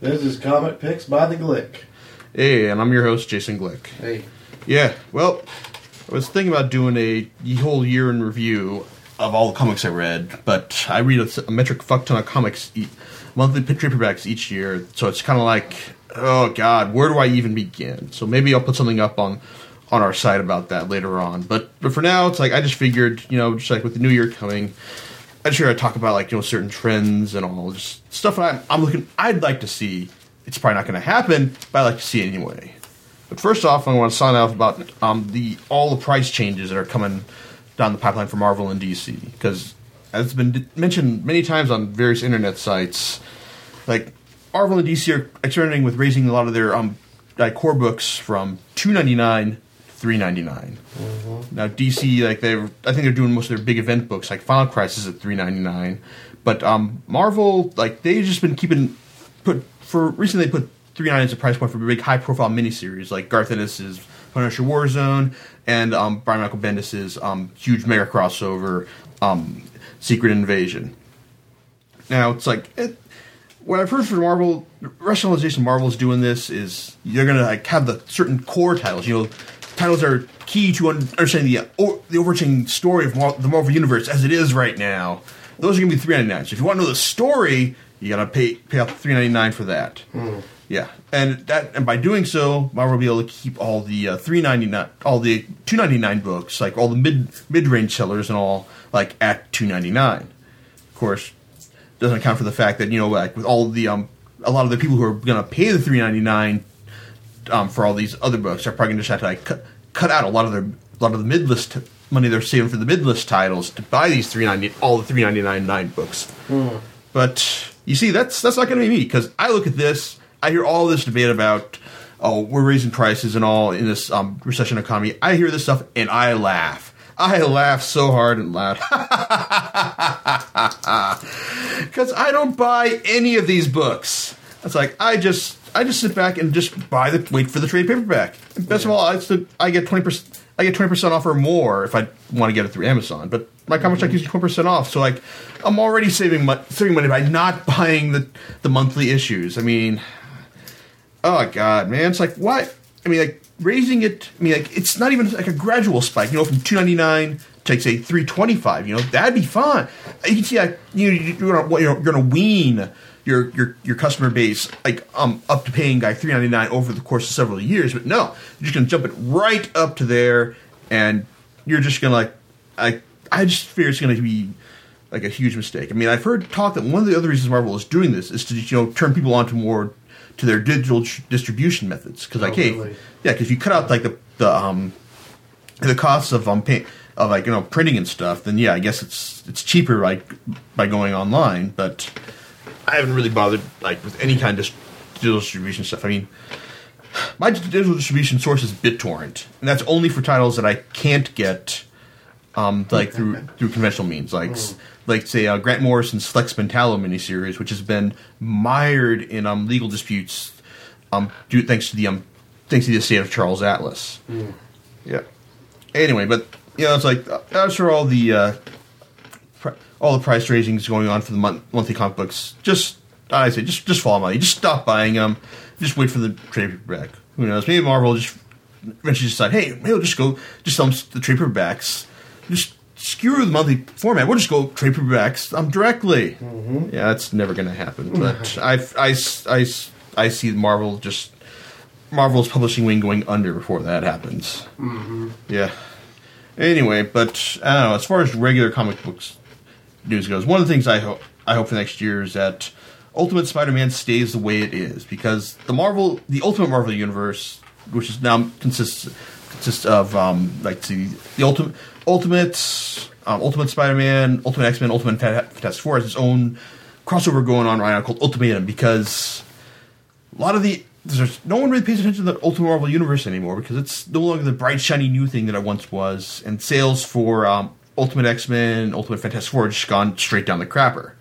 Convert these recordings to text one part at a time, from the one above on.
This is Comic Picks by the Glick. Hey, and I'm your host, Jason Glick. Hey. Yeah, well, I was thinking about doing a whole year in review of all the comics I read, but I read a, a metric fuck ton of comics, e- monthly paperbacks each year, so it's kind of like, oh god, where do I even begin? So maybe I'll put something up on on our site about that later on. But but for now, it's like I just figured, you know, just like with the new year coming, I just figured I'd talk about like you know certain trends and all just stuff I'm, I'm looking. I'd like to see. It's probably not going to happen, but I like to see it anyway. But first off, I want to sign off about um, the all the price changes that are coming down the pipeline for Marvel and DC because as has been mentioned many times on various internet sites, like Marvel and DC are experimenting with raising a lot of their um, like core books from two ninety nine three ninety nine. Now DC like they I think they're doing most of their big event books like Final Crisis at three ninety nine, but um, Marvel like they've just been keeping put for recently they put three ninety as a price point for big high profile miniseries like Garth Ennis's Punisher Warzone and um, Brian Michael Bendis's um, huge mega crossover um, Secret Invasion. Now it's like it, what I've heard from Marvel rationalization Marvel is doing this is you're gonna like have the certain core titles, you know, titles are key to understanding the uh, o- the overarching story of Mar- the Marvel universe as it is right now. Those are gonna be three ninety nine. So if you want to know the story, you gotta pay pay out three ninety nine for that. Yeah, and that and by doing so, Marvel will be able to keep all the uh, three ninety nine, all the two ninety nine books, like all the mid mid range sellers and all, like at two ninety nine. Of course, doesn't account for the fact that you know like with all the um a lot of the people who are going to pay the three ninety nine um for all these other books are probably going to just have to like cut, cut out a lot of their a lot of the mid list money they're saving for the mid list titles to buy these three ninety all the three ninety nine nine books. But you see, that's that's not going to be me because I look at this, I hear all this debate about oh we're raising prices and all in this um, recession economy. I hear this stuff and I laugh. I laugh so hard and loud because I don't buy any of these books. It's like I just I just sit back and just buy the wait for the trade paperback. And best of all, I, still, I get twenty percent. I get twenty percent off or more if I want to get it through Amazon. But my comic check mm-hmm. gives you twenty percent off, so like I'm already saving mo- saving money by not buying the the monthly issues. I mean, oh god, man, it's like what? I mean, like raising it. I mean, like it's not even like a gradual spike. You know, from two ninety nine to like, say three twenty five. You know, that'd be fine. You can see, like, you know, you're gonna you're gonna wean your your your customer base like um up to paying guy three ninety nine over the course of several years. But no, you're just gonna jump it right up to there, and you're just gonna like I I just fear it's gonna be like a huge mistake. I mean, I've heard talk that one of the other reasons Marvel is doing this is to you know turn people onto more to their digital tr- distribution methods because like Oh, hey really? yeah because you cut out like the the um the costs of um pay, of like you know printing and stuff then yeah I guess it's it's cheaper like by going online but I haven't really bothered like with any kind of digital distribution stuff. I mean. My digital distribution source is BitTorrent, and that's only for titles that I can't get um, like through through conventional means, like s- like say uh, Grant Morrison's Flex Mentallo miniseries, which has been mired in um, legal disputes, um, due thanks to the um, thanks to the estate of Charles Atlas. Yeah. Anyway, but you know, it's like uh, as for all the uh, all the price raisings going on for the month- monthly comic books, just I say just just follow money, just stop buying them, just wait for the trade paperback. Who knows? Maybe Marvel will just eventually decide, hey, maybe we'll just go just sell the trade paperbacks, just screw the monthly format. We'll just go trade paperbacks um directly. Mm-hmm. Yeah, that's never going to happen. But mm-hmm. I, I, I, I see Marvel just Marvel's publishing wing going under before that happens. Mm-hmm. Yeah. Anyway, but I don't know. As far as regular comic books news goes, one of the things I hope I hope for next year is that Ultimate Spider-Man stays the way it is because the Marvel, the Ultimate Marvel universe, which is now consists consists of um, like the the Ultimate Ultimate um, Ultimate Spider-Man, Ultimate X-Men, Ultimate Fant- Fantastic Four has its own crossover going on right now called Ultimatum because a lot of the there's no one really pays attention to the Ultimate Marvel universe anymore because it's no longer the bright shiny new thing that it once was, and sales for um, Ultimate X Men, Ultimate Fantastic Four just gone straight down the crapper.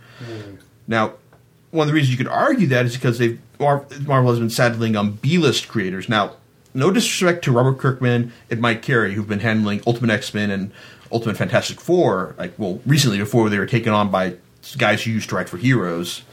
Now, one of the reasons you could argue that is because they've Mar- Marvel has been saddling on B-list creators. Now, no disrespect to Robert Kirkman and Mike Carey, who've been handling Ultimate X Men and Ultimate Fantastic Four, like well, recently before they were taken on by guys who used to write for Heroes.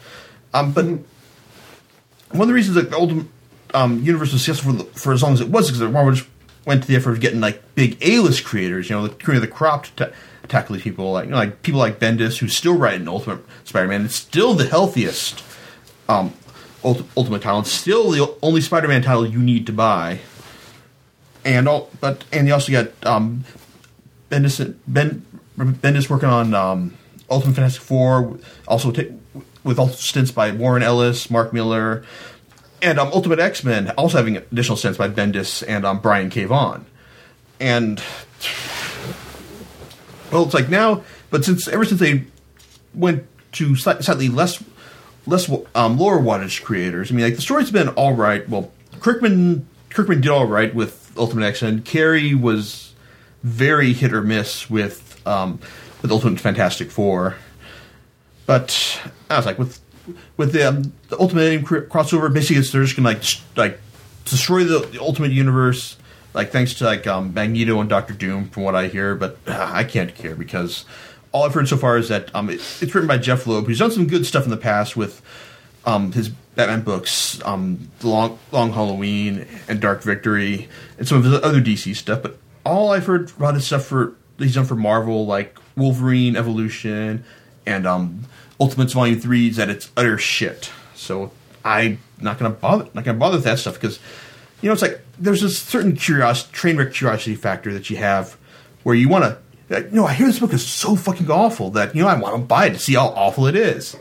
Um, but one of the reasons that the Ultimate um, Universe was successful for, the, for as long as it was is because Marvel just went to the effort of getting like big A-list creators, you know, the creator of the crop to tackle these people, like you know, like people like Bendis who still write an Ultimate Spider-Man. It's still the healthiest um, Ult- Ultimate title. Still the only Spider-Man title you need to buy. And all, but and you also got um, Bendis Ben Bendis working on um, Ultimate Fantastic Four, also ta with also stints by Warren Ellis, Mark Millar, and um, Ultimate X Men also having additional stints by Bendis and um, Brian K. Vaughan. And well, it's like now, but since ever since they went to slightly less less um, lower wattage creators, I mean, like the story's been all right. Well, Kirkman Kirkman did all right with Ultimate X and Carey was very hit or miss with um, with Ultimate Fantastic Four. But I was like with with the, um, the Ultimate crossover, basically it's they're just gonna like like destroy the, the Ultimate Universe. Like thanks to like um, Magneto and Doctor Doom, from what I hear, but uh, I can't care because all I've heard so far is that um, it, it's written by Jeph Loeb, who's done some good stuff in the past with um, his Batman books, um, Long Long Halloween and Dark Victory, and some of his other DC stuff. But all I've heard about his stuff for he's done for Marvel, like Wolverine Evolution and um, Ultimates Volume Three, is that it's utter shit. So I'm not gonna bother not gonna bother with that stuff because you know it's like there's a certain curiosity, train wreck curiosity factor that you have where you want to. You know, I hear this book is so fucking awful that you know I want to buy it to see how awful it is.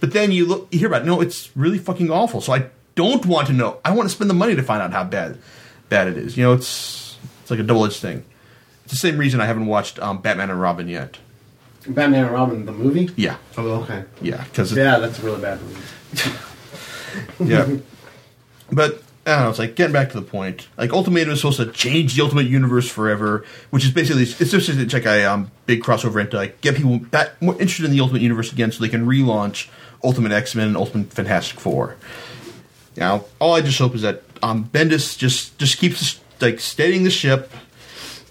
But then you look, you hear about, it, no, it's really fucking awful. So I don't want to know. I want to spend the money to find out how bad, bad it is. You know, it's it's like a double edged thing. It's the same reason I haven't watched um, Batman and Robin yet. Batman and Robin, the movie? Yeah, Oh, okay. yeah, because Yeah, that's a really bad movie. yeah. But I don't know. It's like getting back to the point. Like Ultimatum is supposed to change the Ultimate Universe forever, which is basically it's just it's like a um, big crossover and to like get people back more interested in the Ultimate Universe again, so they can relaunch Ultimate X Men and Ultimate Fantastic Four. Now, all I just hope is that um, Bendis just just keeps like steadying the ship,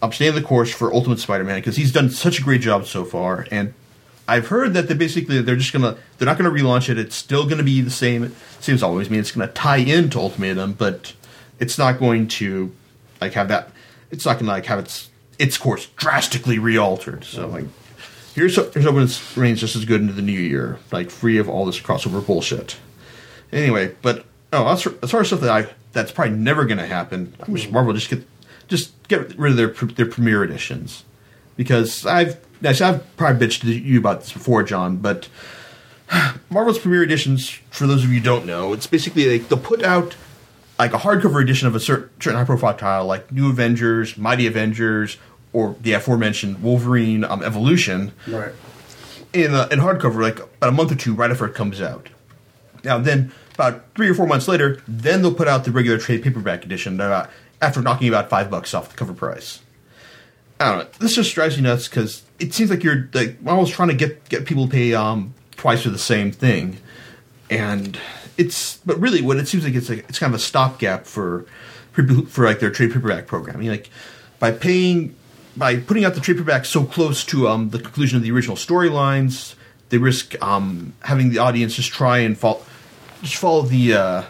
um, staying the course for Ultimate Spider-Man because he's done such a great job so far, and I've heard that they basically they're just gonna they're not gonna relaunch it. It's still gonna be the same same as always. I mean, it's gonna tie into Ultimatum, but it's not going to like have that. It's not gonna like have its its course drastically re-altered. So like, here's here's hoping it remains just as good into the new year, like free of all this crossover bullshit. Anyway, but oh, as far as far as stuff that I that's probably never gonna happen. I wish hmm. Marvel just get just get rid of their their premiere editions because I've actually I've probably bitched to you about this before, John, but Marvel's Premiere Editions, for those of you who don't know, it's basically like they'll put out like a hardcover edition of a certain, certain high profile title, like New Avengers, Mighty Avengers, or the aforementioned Wolverine um, Evolution Right. in uh, in hardcover, like about a month or two right after it comes out. Now, then about three or four months later, then they'll put out the regular trade paperback edition uh, after knocking about five bucks off the cover price. I don't know. This just drives me nuts because it seems like you're like trying to get get people to pay um, twice for the same thing, and it's but really what it seems like it's like it's kind of a stopgap for for, like their trade paperback program. I mean, like by paying by putting out the trade paperback so close to um, the conclusion of the original storylines, they risk um, having the audience just try and follow just follow the uh,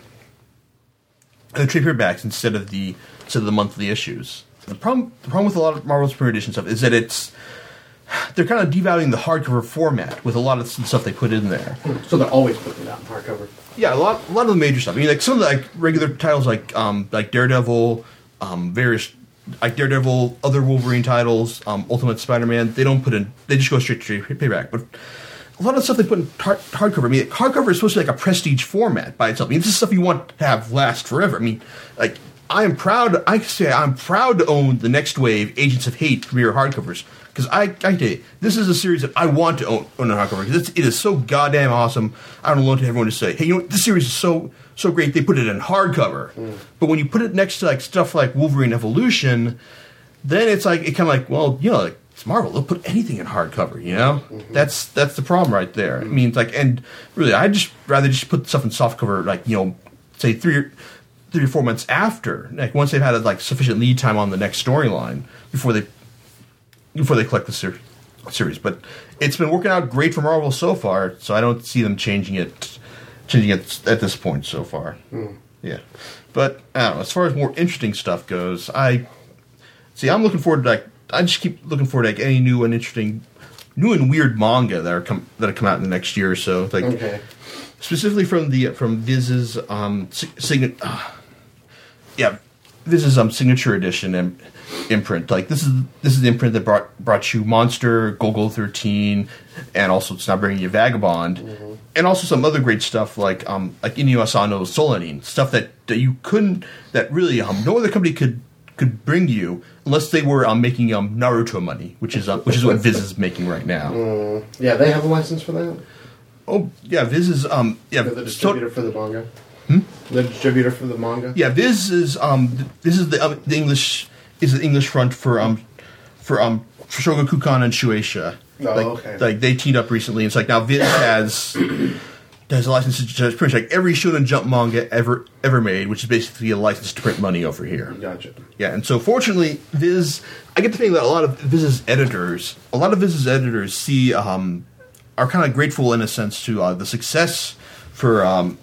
the trade paperbacks instead of the instead of the monthly issues. The problem the problem with a lot of Marvel's premiere edition stuff is that it's they're kind of devaluing the hardcover format with a lot of the stuff they put in there. So they're always putting it out in hardcover. Yeah, a lot a lot of the major stuff. I mean, like some of the like regular titles like um like Daredevil, um various like Daredevil, other Wolverine titles, um Ultimate Spider-Man, they don't put in they just go straight to payback. But a lot of the stuff they put in hard, hardcover. I mean, hardcover is supposed to be like a prestige format by itself. I mean, this is stuff you want to have last forever. I mean, like I am proud. I say I'm proud to own the Nextwave Agents of Hate premiere hardcovers because I, I tell you, this is a series that I want to own, own a hardcover because it is so goddamn awesome. I don't want everyone to say, hey, you know, what? this series is so so great. They put it in hardcover, mm. but when you put it next to like stuff like Wolverine Evolution, then it's like it kind of like well, you know, like it's Marvel. They'll put anything in hardcover. You know, mm-hmm. that's that's the problem right there. I mm-hmm. mean, it's like, and really, I just rather just put stuff in softcover, like you know, say three or three or four months after, like once they've had like sufficient lead time on the next storyline before they before they collect the ser- series. But it's been working out great for Marvel so far, so I don't see them changing it changing at, at this point so far. Yeah, but I don't know. As far as more interesting stuff goes, I see. I'm looking forward to like. I just keep looking forward to like any new and interesting, new and weird manga that are come that come out in the next year or so. Like Okay. specifically from the from Viz's um sig- sign- uh, yeah this is um signature edition im- imprint. Like this is this is the imprint that brought brought you Monster, Golgo thirteen, and also it's now bringing you Vagabond, and also some other great stuff like um like Inio Asano's Solanin stuff that that you couldn't that really um no other company could could bring you unless they were um making um Naruto money, which is um, which is what Viz is making right now. Yeah, they have a license for that. Oh yeah, Viz is um yeah They're the so- distributor for the manga. Hmm? The distributor for the manga. Yeah, Viz is um this is the um, the English is the English front for um for um for Shogakukan and Shueisha. Oh, like, okay. Like they teamed up recently. It's like now Viz has has a license to pretty much like every Shonen Jump manga ever ever made, which is basically a license to print money over here. Gotcha. Yeah, and so fortunately, Viz, I get the feeling that a lot of Viz's editors, a lot of Viz's editors see, um, are kind of grateful in a sense to uh, the success for, um,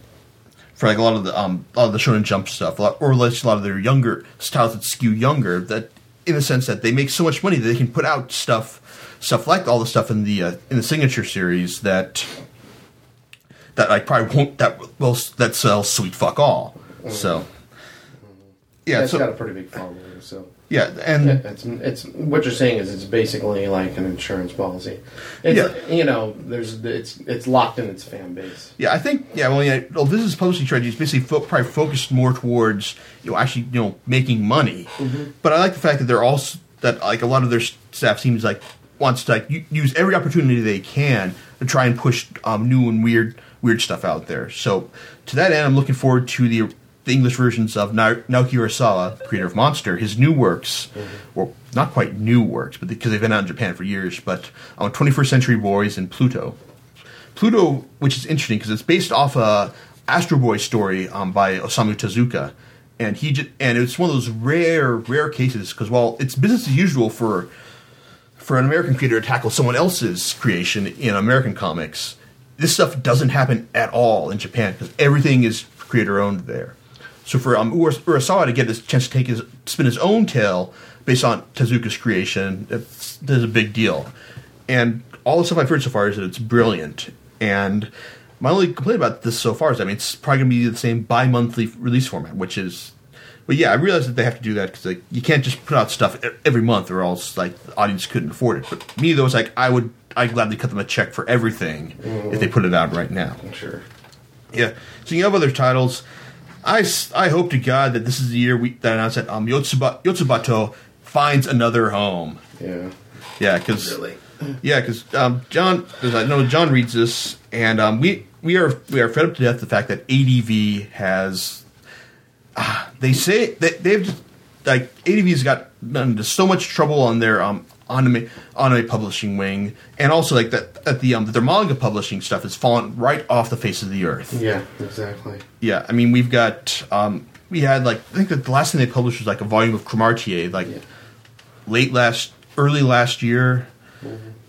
for like a lot of the, um, lot of the Shonen Jump stuff, lot, or least a lot of their younger styles that skew younger. That, in a sense, that they make so much money that they can put out stuff, stuff like all the stuff in the uh, in the signature series that that like probably won't that well that sells sweet fuck all. So. Yeah, it's so got a pretty big following. So yeah, and it's it's what you're saying is it's basically like an insurance policy. It's Yeah. you know there's it's it's locked in its fan base. Yeah, I think yeah. Well, yeah. Well, Viz's publishing strategy is basically fo- probably focused more towards you know actually you know making money. But I like the fact that they're also that like a lot of their staff seems like wants to like use every opportunity they can to try and push um, new and weird weird stuff out there. So to that end, I'm looking forward to the the English versions of Na- Naoki Urasawa, creator of Monster, his new works, well, not quite new works, but because they've been out in Japan for years, but on 21st Century Boys and Pluto. Pluto, which is interesting because it's based off a Astro Boy story um, by Osamu Tezuka, and he just, and it's one of those rare rare cases because while it's business as usual for for an American creator to tackle someone else's creation in American comics, this stuff doesn't happen at all in Japan because everything is creator owned there. So for um, Urasawa to get this chance to take his spin his own tale based on Tezuka's creation, it's, that's a big deal. And all the stuff I've heard so far is that it's brilliant. And my only complaint about this so far is, I mean, it's probably going to be the same bi-monthly release format, which is. But yeah, I realize that they have to do that because like you can't just put out stuff every month, or else like the audience couldn't afford it. But me, though, it's like I would, I'd gladly cut them a check for everything if they put it out right now. Sure. Yeah. So you have other titles. I, s- I hope to God that this is the year we that announced that um, Yotsuba, Yotsubato finds another home. Yeah. Yeah, because yeah, because um, John, 'cause I know John reads this, and um, we we are we are fed up to death the fact that ADV has. ah, they say that they've just, like ADV's got into so much trouble on their um anime anime publishing wing, and also like that that the um that their manga publishing stuff has fallen right off the face of the earth. Yeah. Exactly. Yeah, I mean we've got um we had like I think that the last thing they published was like a volume of Cromartie like Yeah. late last early last year,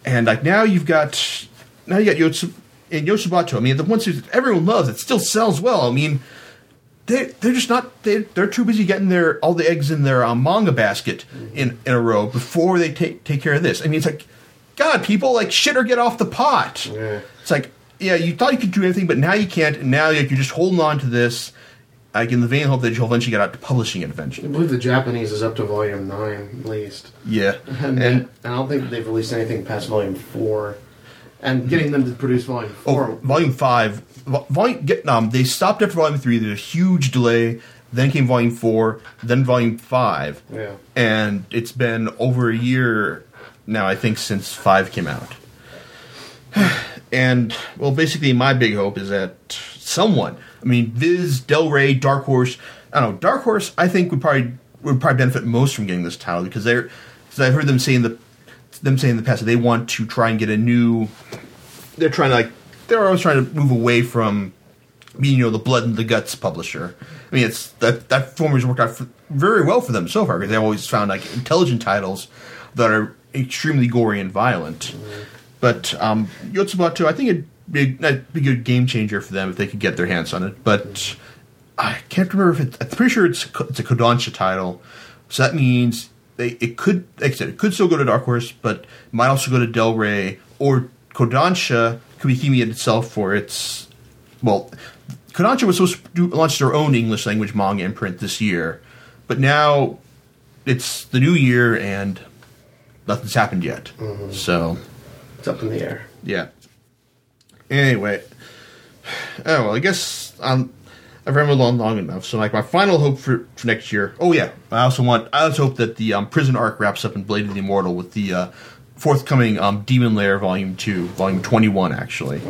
and like now you've got now you got Yotsu and Yotsubato. I mean the ones who everyone loves it still sells well. I mean they they're just not they they're too busy getting their all the eggs in their um, manga basket in in a row before they take take care of this. I mean it's like God people like shit or get off the pot. Yeah. It's like, yeah, you thought you could do anything, but now you can't, and now like, you're just holding on to this, like in the vain hope that you'll eventually get out to publishing it eventually. I believe the Japanese is up to volume nine at least, Yeah, and, and I don't think they've released anything past volume four. And getting them to produce volume four. oh, volume five, volume get um, they stopped after volume three. There's a huge delay. Then came volume four, then volume five, Yeah. and it's been over a year now. I think since five came out. And well, basically, my big hope is that someone, I mean, Viz, Del Rey, Dark Horse, I don't know, Dark Horse, I think would probably would probably benefit most from getting this title because they're because I've heard them say in the them saying in the past that they want to try and get a new. They're trying to like they're always trying to move away from being you know the blood and the guts publisher. I mean, it's that that formula's worked out for, very well for them so far because they've always found like intelligent titles that are extremely gory and violent. But um, Yotsubato, I think it be, that'd be a good game changer for them if they could get their hands on it. But I can't remember if it's. I'm pretty sure it's it's a Kodansha title, so that means they it could like I said it could still go to Dark Horse, but might also go to Del Rey or Kodansha Kubikimi itself for its well. Kodansha was supposed to do, launch their own English language manga imprint this year, but now it's the new year and nothing's happened yet. So It's up in the air. yeah. Anyway, oh well, I guess um, I've rambled on long enough. So like my final hope for, for next year. Oh yeah, I also want. I also hope that the um, prison arc wraps up in Blade of the Immortal with the uh, forthcoming um, Demon Lair Volume Two, Volume Twenty One, actually.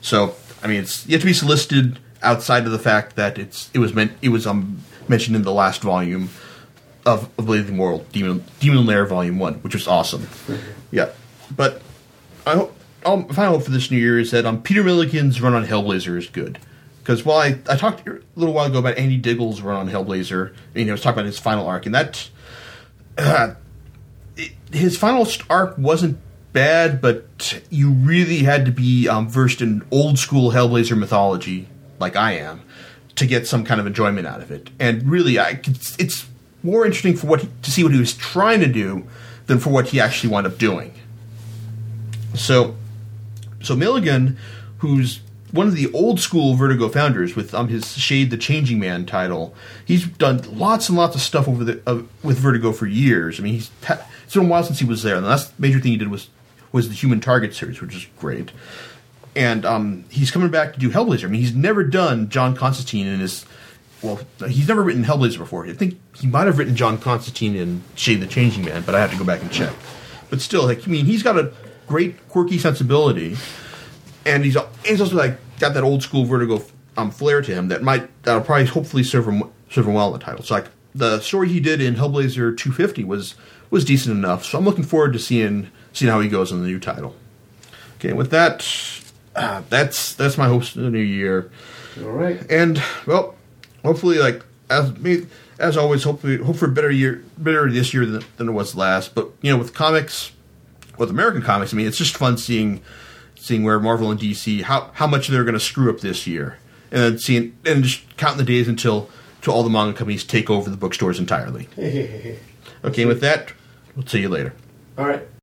So I mean, it's yet to be solicited outside of the fact that it's it was meant it was um mentioned in the last volume of, of Blade of the Immortal, Demon Demon Lair Volume One, which was awesome. Yeah, but I hope um, final hope for this new year is that um, Peter Milligan's run on Hellblazer is good. Because while I, I talked a little while ago about Andy Diggle's run on Hellblazer, and he was talking about his final arc, and that uh, it, his final arc wasn't bad, but you really had to be um, versed in old school Hellblazer mythology, like I am, to get some kind of enjoyment out of it. And really, I it's, it's more interesting for what he, to see what he was trying to do than for what he actually wound up doing. So, so Milligan, who's one of the old school Vertigo founders with um, his Shade the Changing Man title, he's done lots and lots of stuff over the uh, with Vertigo for years. I mean, he's it's been a while since he was there. And the last major thing he did was was the Human Target series, which is great. And um, he's coming back to do Hellblazer. I mean, he's never done John Constantine in his well, he's never written Hellblazer before. I think he might have written John Constantine in Shade the Changing Man, but I have to go back and check. But still, like I mean, he's got a great quirky sensibility, and he's he's also like got that old school Vertigo um, flair to him that might that'll probably hopefully serve him serve him well in the title. So like the story he did in Hellblazer 250 was was decent enough. So I'm looking forward to seeing seeing how he goes in the new title. Okay, with that, uh, that's that's my hopes for the new year. All right. And well, hopefully, like as me as always, hopefully, hope for a better year, better this year than, than it was last. But you know, with comics, with American comics, I mean, it's just fun seeing seeing where Marvel and DC how how much they're going to screw up this year, and then seeing and just counting the days until until all the manga companies take over the bookstores entirely. Okay, with that, we'll see you later. All right.